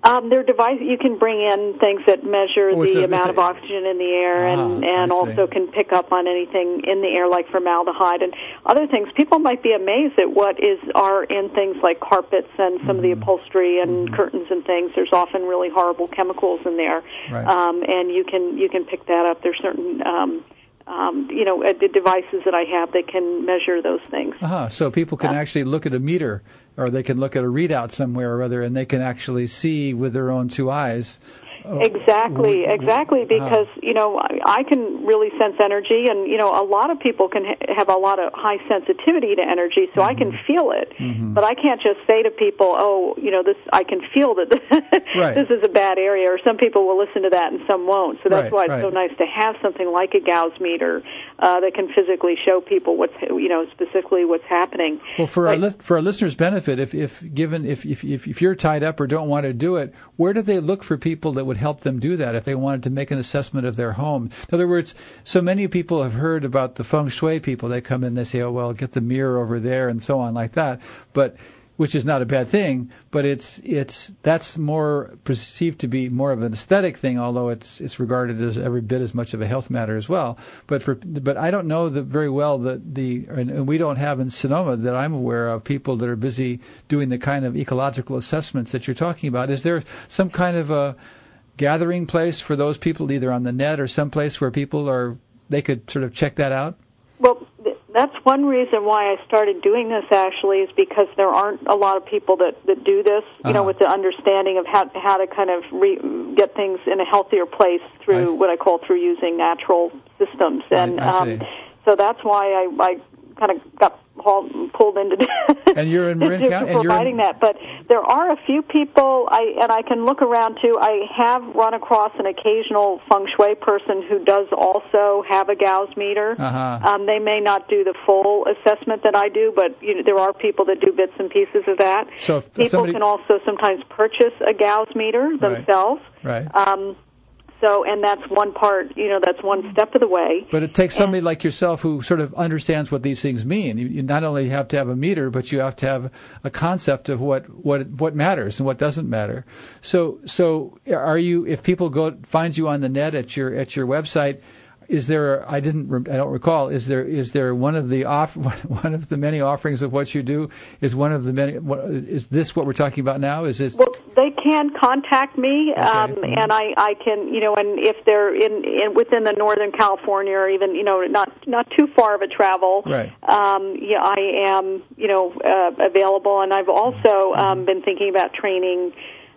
Um, their device you can bring in things that measure oh, the a, amount of oxygen in the air, uh and and also can pick up on anything in the air like formaldehyde and other things. People might be amazed at what is are in things like carpets and some mm-hmm. of the mm-hmm. upholstery and mm-hmm. curtains and things. There's often really horrible chemicals in there, right. um, and you can you can pick that up. There's certain um, um, you know, uh, the devices that I have that can measure those things. Uh-huh. So people can actually look at a meter, or they can look at a readout somewhere or other, and they can actually see with their own two eyes Oh, exactly, exactly. Because you know, I can really sense energy, and you know, a lot of people can ha- have a lot of high sensitivity to energy, so mm-hmm. I can mm-hmm. feel it. Mm-hmm. But I can't just say to people, "Oh, you know, this." I can feel that right. this is a bad area, or some people will listen to that and some won't. So that's right, why it's right. so nice to have something like a Gauss meter uh, that can physically show people what's you know specifically what's happening. Well, for our li- for our listeners' benefit, if if given if, if if you're tied up or don't want to do it, where do they look for people that would help them do that if they wanted to make an assessment of their home. In other words, so many people have heard about the feng shui people. They come in, they say, "Oh well, get the mirror over there," and so on like that. But which is not a bad thing, but it's it's that's more perceived to be more of an aesthetic thing, although it's it's regarded as every bit as much of a health matter as well. But for but I don't know very well that the and we don't have in Sonoma that I'm aware of people that are busy doing the kind of ecological assessments that you're talking about. Is there some kind of a gathering place for those people, either on the net or someplace where people are they could sort of check that out? Well, th- that's one reason why I started doing this. Actually, is because there aren't a lot of people that that do this. You uh-huh. know, with the understanding of how how to kind of re- get things in a healthier place through I what I call through using natural systems, and I, I um, so that's why I, I kind of got hauled, pulled into and you're in Marin County, providing that. But there are a few people, I and I can look around too. I have run across an occasional feng shui person who does also have a Gauss meter. Uh-huh. Um, they may not do the full assessment that I do, but you know, there are people that do bits and pieces of that. So people somebody... can also sometimes purchase a Gauss meter themselves. Right. right. Um, so, and that's one part, you know, that's one step of the way. But it takes somebody and, like yourself who sort of understands what these things mean. You, you, not only have to have a meter, but you have to have a concept of what, what, what matters and what doesn't matter. So, so are you, if people go, find you on the net at your, at your website, is there? I didn't. I don't recall. Is there? Is there one of the off? One of the many offerings of what you do is one of the many. What, is this what we're talking about now? Is this? Well, they can contact me, okay. um, mm-hmm. and I, I can, you know, and if they're in, in within the Northern California or even, you know, not not too far of a travel, right? Um, yeah, I am, you know, uh, available, and I've also um, mm-hmm. been thinking about training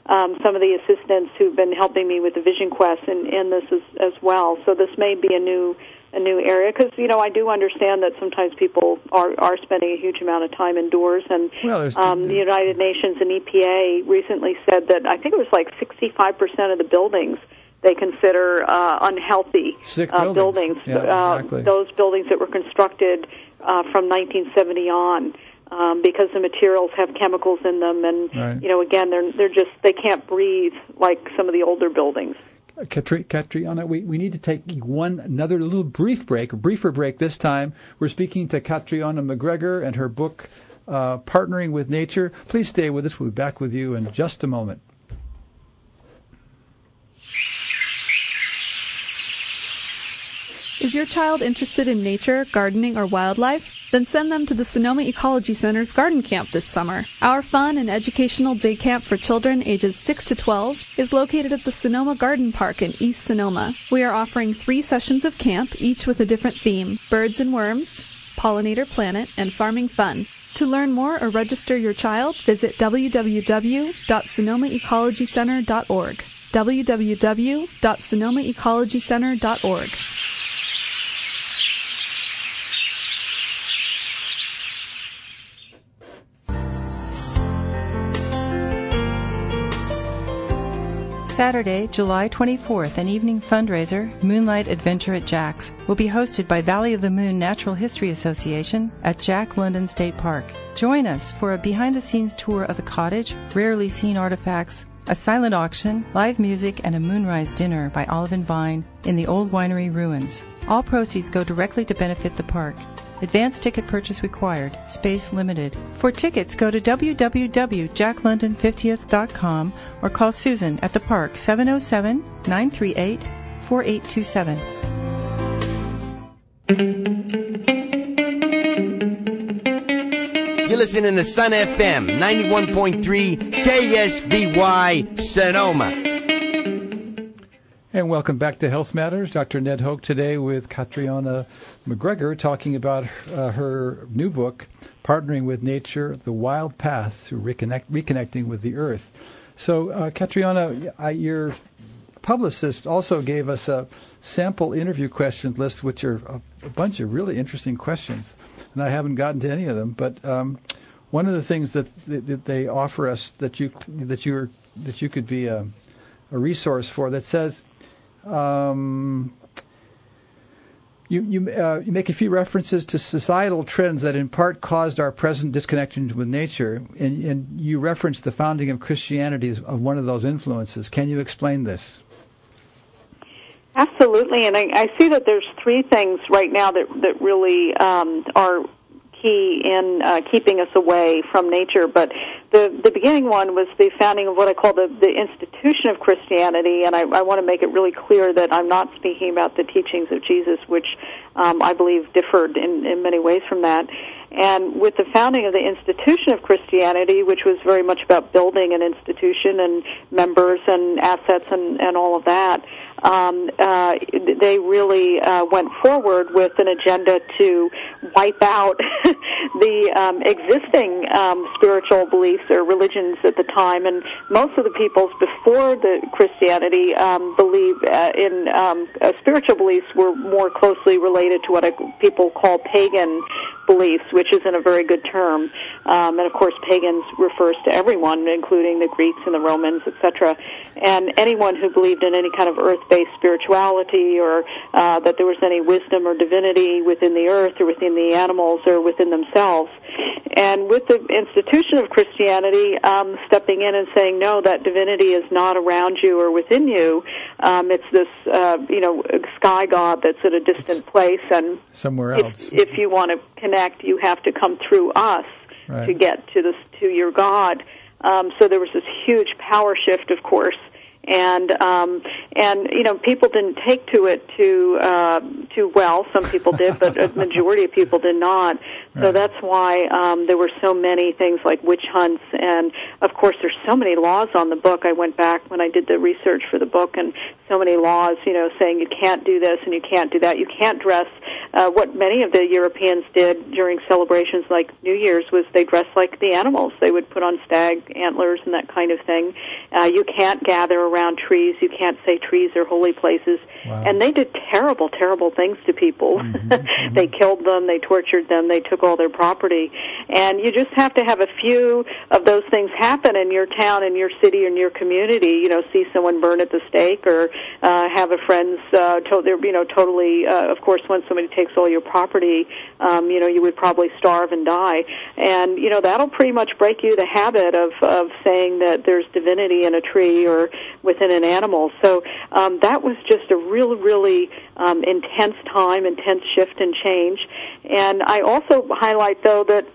um, some of the assistants who've been helping me with the Vision Quest and, and this as, as well. So this may be a new a new area because you know I do understand that sometimes people are are spending a huge amount of time indoors and well, um, the United Nations and EPA recently said that I think it was like 65 percent of the buildings they consider uh, unhealthy uh, buildings, yeah, uh, exactly. those buildings that were constructed uh, from 1970 on um, because the materials have chemicals in them, and right. you know, again, they're they're just they can't breathe like some of the older buildings. Catriona, we, we need to take one another little brief break, a briefer break this time. We're speaking to Catriona MacGregor and her book, uh, Partnering with Nature. Please stay with us. We'll be back with you in just a moment. Is your child interested in nature, gardening, or wildlife? Then send them to the Sonoma Ecology Center's Garden Camp this summer. Our fun and educational day camp for children ages 6 to 12 is located at the Sonoma Garden Park in East Sonoma. We are offering three sessions of camp, each with a different theme birds and worms, pollinator planet, and farming fun. To learn more or register your child, visit www.sonomaecologycenter.org. www.sonomaecologycenter.org. Saturday, July 24th, an evening fundraiser, Moonlight Adventure at Jack's, will be hosted by Valley of the Moon Natural History Association at Jack London State Park. Join us for a behind the scenes tour of the cottage, rarely seen artifacts, a silent auction, live music, and a moonrise dinner by Olive and Vine in the old winery ruins. All proceeds go directly to benefit the park. Advance ticket purchase required. Space limited. For tickets, go to www.jacklondon50th.com or call Susan at the park 707 938 4827. You're listening to Sun FM 91.3 KSVY Sonoma. And welcome back to Health Matters. Dr. Ned Hoke today with Catriona MacGregor talking about uh, her new book, Partnering with Nature The Wild Path to Reconnect, Reconnecting with the Earth. So, uh, Catriona, uh, your publicist also gave us a sample interview question list, which are a, a, bunch of really interesting questions. And I haven't gotten to any of them. But um, one of the things that, that, they offer us that you, that, you that you could be a, a resource for that says, um, you you, uh, you make a few references to societal trends that in part caused our present disconnection with nature, and, and you reference the founding of Christianity as of one of those influences. Can you explain this? Absolutely, and I, I see that there's three things right now that that really um, are key in uh, keeping us away from nature. But the the beginning one was the founding of what I call the the institution of Christianity, and I, I want to make it really clear that I'm not speaking about the teachings of Jesus, which um, I believe differed in in many ways from that. And with the founding of the institution of Christianity, which was very much about building an institution and members and assets and, and all of that, um, uh, they really uh, went forward with an agenda to wipe out the um, existing um, spiritual beliefs or religions at the time. And most of the peoples before the Christianity um, believe uh, in um, uh, spiritual beliefs were more closely related to what I, people call pagan beliefs, which isn't a very good term. Um, and of course, pagans refers to everyone, including the Greeks and the Romans, etc. And anyone who believed in any kind of earth-based spirituality, or uh, that there was any wisdom or divinity within the earth, or within the animals, or within themselves. And with the institution of Christianity um, stepping in and saying, no, that divinity is not around you or within you. Um, it's this, uh, you know, sky god that's at a distant place, and somewhere else. If, if you want to connect, you have to come through us right. to get to this to your God. Um, so there was this huge power shift, of course, and um, and you know people didn't take to it too uh, too well. Some people did, but a majority of people did not. So right. that's why um, there were so many things like witch hunts, and of course there's so many laws on the book. I went back when I did the research for the book, and so many laws, you know, saying you can't do this and you can't do that. You can't dress. Uh, what many of the Europeans did during celebrations like New Year's was they dressed like the animals. They would put on stag antlers and that kind of thing. Uh, you can't gather around trees. You can't say trees are holy places. Wow. And they did terrible, terrible things to people. Mm-hmm, mm-hmm. they killed them. They tortured them. They took all their property. And you just have to have a few of those things happen in your town, in your city, in your community. You know, see someone burn at the stake or uh, have a friend's, uh, to- they're, you know, totally, uh, of course, when somebody takes all your property, um, you know, you would probably starve and die. And, you know, that'll pretty much break you the habit of, of saying that there's divinity in a tree or within an animal. So um, that was just a really, really um, intense time, intense shift and change. And I also highlight, though, that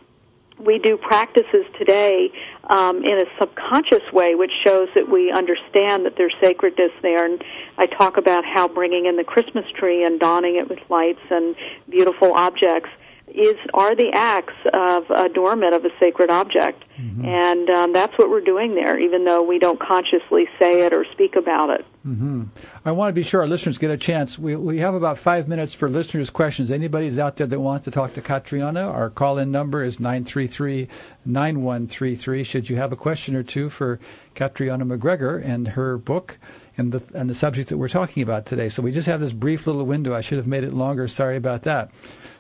we do practices today um, in a subconscious way, which shows that we understand that there's sacredness there. And I talk about how bringing in the Christmas tree and donning it with lights and beautiful objects is are the acts of adornment of a sacred object, mm-hmm. and um, that's what we're doing there, even though we don't consciously say it or speak about it. Mm-hmm. I want to be sure our listeners get a chance. We we have about five minutes for listeners' questions. Anybody's out there that wants to talk to Catriona, our call-in number is 933-9133. Should you have a question or two for Catriona MacGregor and her book and the and the subject that we're talking about today. So we just have this brief little window. I should have made it longer. Sorry about that.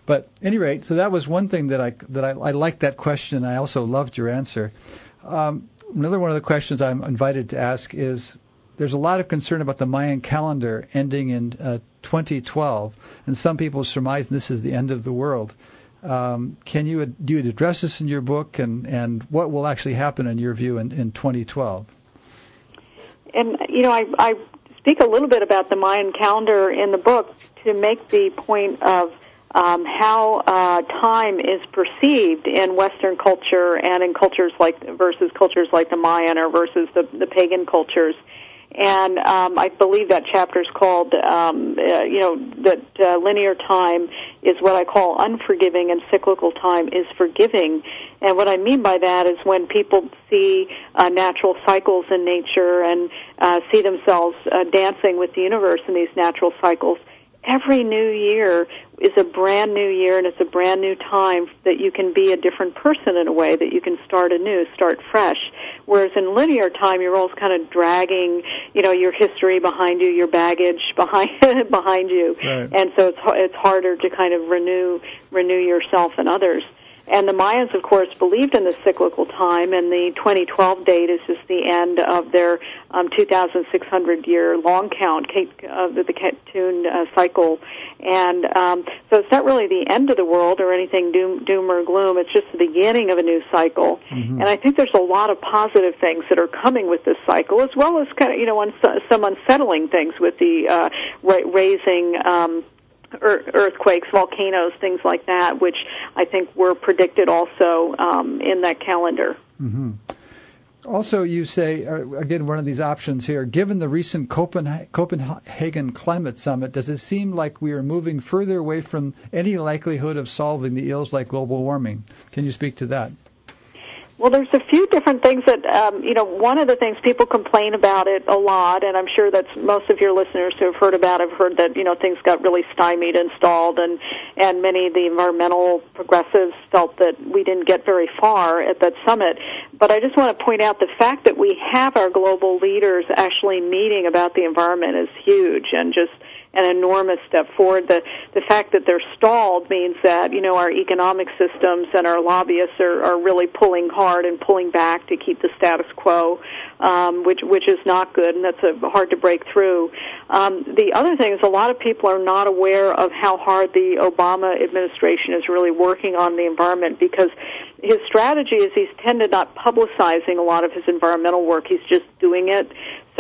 But any rate, so that was one thing that I that I, I liked that question. I also loved your answer. Um, another one of the questions I'm invited to ask is: There's a lot of concern about the Mayan calendar ending in uh, 2012, and some people surmise this is the end of the world. Um, can you do you address this in your book, and, and what will actually happen in your view in, in 2012? And you know, I, I speak a little bit about the Mayan calendar in the book to make the point of um, how uh, time is perceived in Western culture and in cultures like versus cultures like the Mayan or versus the, the pagan cultures. And um, I believe that chapter is called, um, uh, you know, that uh, linear time is what I call unforgiving, and cyclical time is forgiving. And what I mean by that is when people see uh, natural cycles in nature and uh, see themselves uh, dancing with the universe in these natural cycles, every new year is a brand new year and it's a brand new time that you can be a different person in a way that you can start anew, start fresh. Whereas in linear time, you're always kind of dragging, you know, your history behind you, your baggage behind behind you, right. and so it's it's harder to kind of renew renew yourself and others. And the Mayans, of course, believed in the cyclical time, and the 2012 date is just the end of their um, 2,600 year long count of the, the Katun uh, cycle. And um, so it's not really the end of the world or anything doom, doom or gloom. It's just the beginning of a new cycle. Mm-hmm. And I think there's a lot of positive things that are coming with this cycle, as well as kind of you know some unsettling things with the uh, raising. Um, earthquakes, volcanoes, things like that, which I think were predicted also um, in that calendar. Mm-hmm. Also, you say, uh, again, one of these options here, given the recent Copenhagen Climate Summit, does it seem like we are moving further away from any likelihood of solving the ills like global warming? Can you speak to that? Well, there's a few different things that um, you know. One of the things people complain about it a lot, and I'm sure that's most of your listeners who have heard about have heard that you know things got really stymied and stalled, and and many of the environmental progressives felt that we didn't get very far at that summit. But I just want to point out the fact that we have our global leaders actually meeting about the environment is huge, and just an enormous step forward. The the fact that they're stalled means that you know our economic systems and our lobbyists are, are really pulling hard and pulling back to keep the status quo, um, which which is not good, and that's a, hard to break through. Um, the other thing is a lot of people are not aware of how hard the Obama administration is really working on the environment because his strategy is he's tended not publicizing a lot of his environmental work. He's just doing it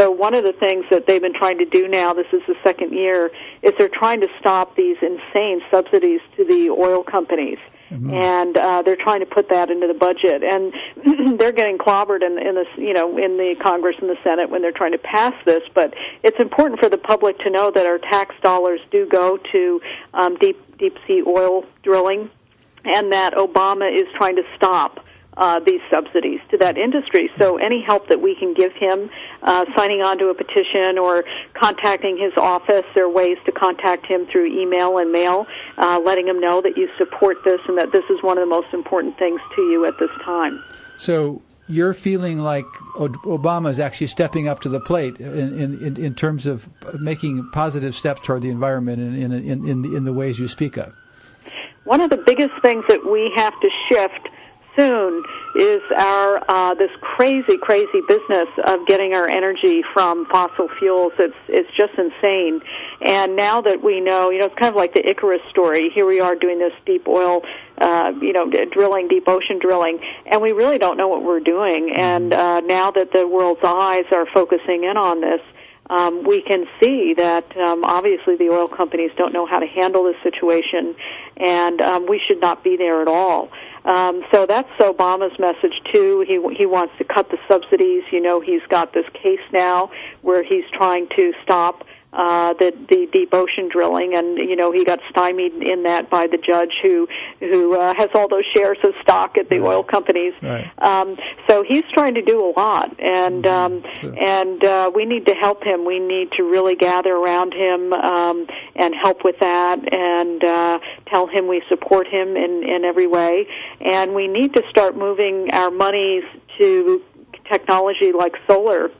so one of the things that they've been trying to do now, this is the second year, is they're trying to stop these insane subsidies to the oil companies. mm-hmm. and uh, they're trying to put that into the budget, and they're getting clobbered in, in the you know in the Congress and the Senate when they're trying to pass this. But it's important for the public to know that our tax dollars do go to um, deep deep sea oil drilling, and that Obama is trying to stop uh, these subsidies to that industry. So any help that we can give him, uh, signing on to a petition or contacting his office, there are ways to contact him through email and mail, uh, letting him know that you support this and that this is one of the most important things to you at this time. So you're feeling like Obama is actually stepping up to the plate in, in, in terms of making positive steps toward the environment in, in, in, in the ways you speak of. One of the biggest things that we have to shift soon is our uh, this crazy, crazy business of getting our energy from fossil fuels. It's it's just insane. And now that we know, you know, it's kind of like the Icarus story. Here we are doing this deep oil, uh, you know, drilling, deep ocean drilling, and we really don't know what we're doing. And uh, now that the world's eyes are focusing in on this. Um, we can see that um, obviously the oil companies don't know how to handle this situation, and um, we should not be there at all. Um, so that's Obama's message too. He he wants to cut the subsidies. You know, he's got this case now where he's trying to stop uh, the the deep ocean drilling, and you know he got stymied in that by the judge who who uh, has all those shares of stock at the right. oil companies. Right. Um, so he's trying to do a lot, and um, sure. and uh, we need to help him. We need to really gather around him um, and help with that, and uh, tell him we support him in in every way, and we need to start moving our monies to technology like solar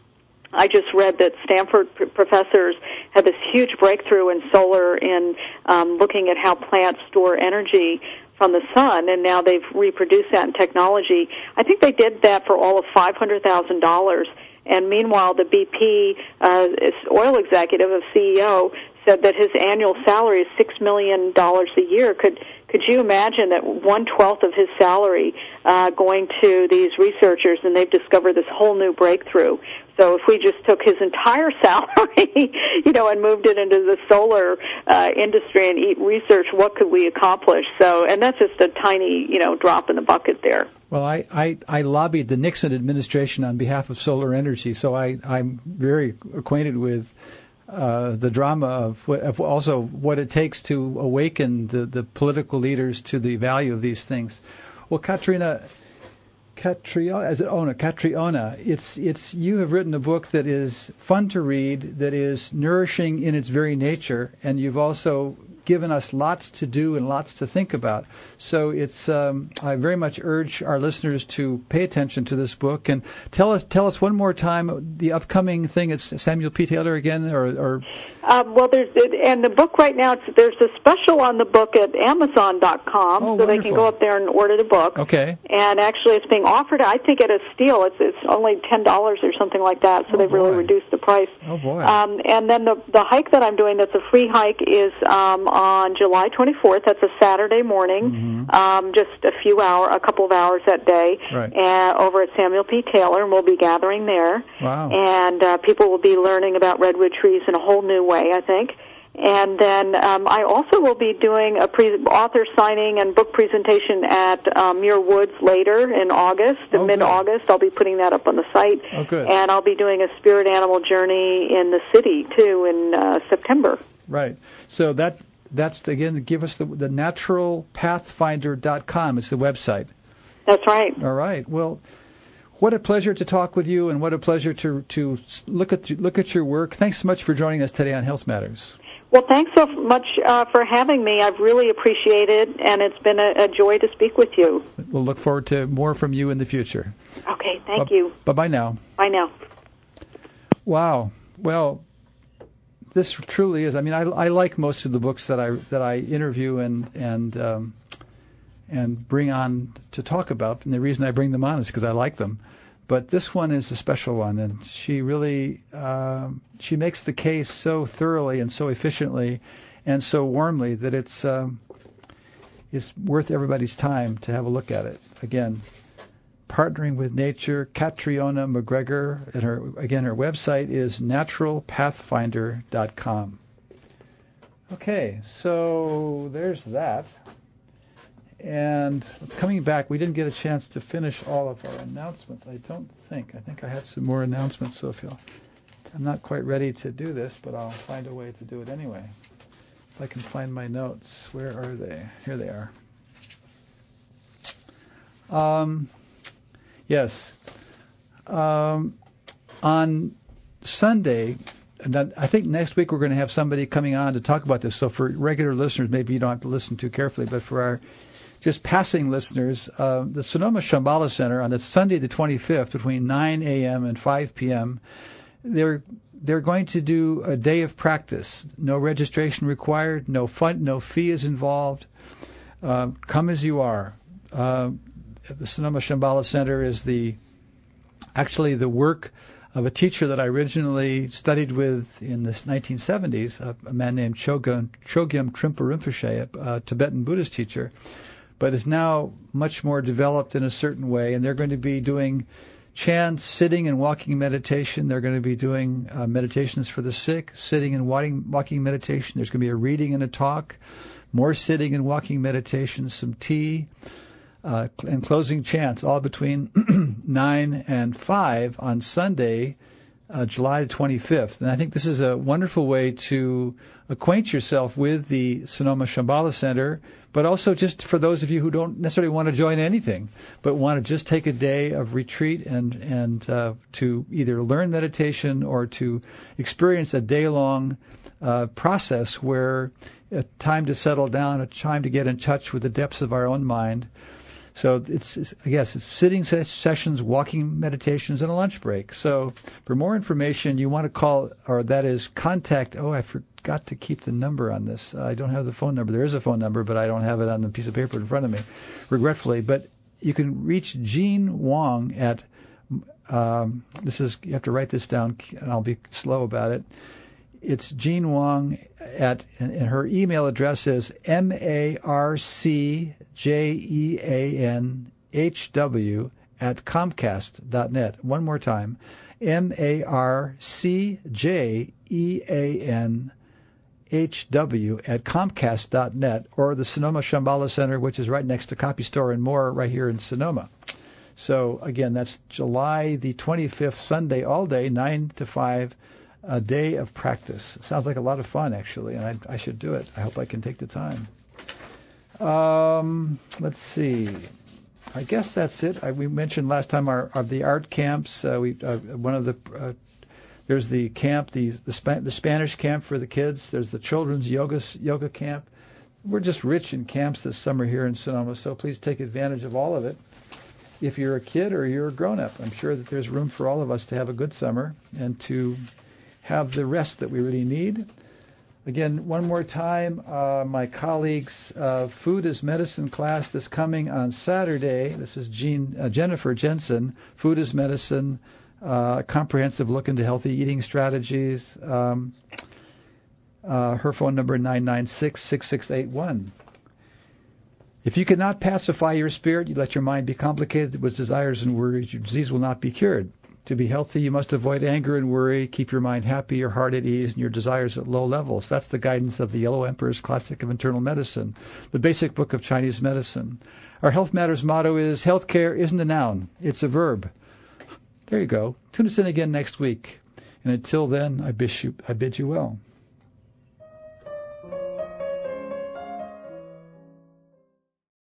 I just read that Stanford pr- professors had this huge breakthrough in solar in um, looking at how plants store energy from the sun, and now they've reproduced that in technology. I think they did that for all of five hundred thousand dollars. And meanwhile, the BP uh, oil executive of CEO said that his annual salary is six million dollars a year. Could could you imagine that one twelfth of his salary uh, going to these researchers, and they've discovered this whole new breakthrough? So if we just took his entire salary, you know, and moved it into the solar uh, industry and eat research, what could we accomplish? So, and that's just a tiny, you know, drop in the bucket there. Well, I, I, I lobbied the Nixon administration on behalf of solar energy, so I, I'm very acquainted with uh, the drama of, what, of, also what it takes to awaken the, the political leaders to the value of these things. Well, Katrina, Catriona, as it oh, Ona, Catriona. It's it's you have written a book that is fun to read, that is nourishing in its very nature, and you've also given us lots to do and lots to think about. So it's um, I very much urge our listeners to pay attention to this book and tell us tell us one more time the upcoming thing. It's Samuel P. Taylor again, or, or... Um, well, there's and the book right now. there's a special on the book at Amazon.com, oh, so wonderful. they can go up there and order the book. Okay. And actually, it's being offered. I think at a steal. It's it's only ten dollars or something like that. So oh, they've boy. really reduced the price. Oh boy. Um, and then the the hike that I'm doing that's a free hike is um, on July 24th. That's a Saturday morning, mm-hmm. um, just a few hour, a couple of hours that day, right. uh, over at Samuel P. Taylor, and we'll be gathering there. Wow. And uh, people will be learning about redwood trees in a whole new way, I think. And then um, I also will be doing a pre- author signing and book presentation at um, Muir Woods later in August, oh, mid-August. I'll be putting that up on the site. Oh, good. And I'll be doing a spirit animal journey in the city too in uh, September. Right. So that that's again give us the the naturalpathfinder.com is the website. That's right. All right. Well, what a pleasure to talk with you, and what a pleasure to to look at look at your work. Thanks so much for joining us today on Health Matters. Well, thanks so much uh, for having me. I've really appreciated, and it's been a, a, joy to speak with you. We'll look forward to more from you in the future. Okay, thank you. Bye bye now. Bye now. Wow. Well, this truly is. I mean, I, I like most of the books that I that I interview and and um, and bring on to talk about. And the reason I bring them on is because I like them. But this one is a special one, and she really uh, she makes the case so thoroughly and so efficiently and so warmly that it's um, it's worth everybody's time to have a look at it. Again, partnering with nature. Catriona MacGregor, and her again her website is naturalpathfinder.com. Okay, so there's that. and coming back, we didn't get a chance to finish all of our announcements. I don't think. I think I had some more announcements, so if you'll, I'm not quite ready to do this, but I'll find a way to do it anyway. If I can find my notes, where are they? Here they are. Um, yes. Um, on Sunday, I think next week we're going to have somebody coming on to talk about this. So for regular listeners, maybe you don't have to listen too carefully, but for our just passing listeners, uh, the Sonoma Shambhala Center on the Sunday the 25th between 9 a.m. and 5 p.m. They're they're going to do a day of practice. No registration required. No fund. No fee is involved. Uh, come as you are. Uh, the Sonoma Shambhala Center is the actually the work of a teacher that I originally studied with in the 1970s, a, a man named Chogyam, Chogyam Trungpa Rinpoche, a, a Tibetan Buddhist teacher, but is now much more developed in a certain way. And they're going to be doing chants, sitting and walking meditation. They're going to be doing uh, meditations for the sick, sitting and walking, walking meditation. There's going to be a reading and a talk, more sitting and walking meditation, some tea uh, and closing chants, all between 9 and 5 on Sunday, uh, July 25th. And I think this is a wonderful way to acquaint yourself with the Sonoma Shambhala Center, but also just for those of you who don't necessarily want to join anything, but want to just take a day of retreat and, and uh, to either learn meditation or to experience a day long uh, process where a time to settle down, a time to get in touch with the depths of our own mind so it's, it's I guess it's sitting sessions, walking meditations, and a lunch break. So for more information, you want to call, or that is contact. Oh, I forgot to keep the number on this. I don't have the phone number. There is a phone number, but I don't have it on the piece of paper in front of me, regretfully. But you can reach Jean Wong at. Um, this is you have to write this down, and I'll be slow about it. It's Jean Wong at, and her email address is m a r c j e a n h w at comcast.net. One more time, m a r c j e a n h w at comcast.net, or the Sonoma Shambhala Center, which is right next to Copy Store and More, right here in Sonoma. So again, that's July the 25th, Sunday, all day, 9 to 5 a day of practice. Sounds like a lot of fun, actually, and I, I should do it. I hope I can take the time. Um, let's see. I guess that's it. I, we mentioned last time our, our the art camps. Uh, we uh, one of the uh, there's the camp the the, Sp- the Spanish camp for the kids. There's the children's yoga yoga camp. We're just rich in camps this summer here in Sonoma, so please take advantage of all of it. If you're a kid or you're a grown up, I'm sure that there's room for all of us to have a good summer and to have the rest that we really need. Again, one more time, uh, my colleagues' uh, Food is Medicine class this coming on Saturday. This is Jean, uh, Jennifer Jensen, Food is Medicine, uh, comprehensive look into healthy eating strategies. Um, uh, her phone number 996 6681. If you cannot pacify your spirit, you let your mind be complicated with desires and worries, your disease will not be cured. To be healthy, you must avoid anger and worry, keep your mind happy, your heart at ease, and your desires at low levels. That's the guidance of the Yellow Emperor's Classic of Internal Medicine, the basic book of Chinese medicine. Our Health Matters motto is Healthcare isn't a noun, it's a verb. There you go. Tune us in again next week. And until then, I bid you, I bid you well.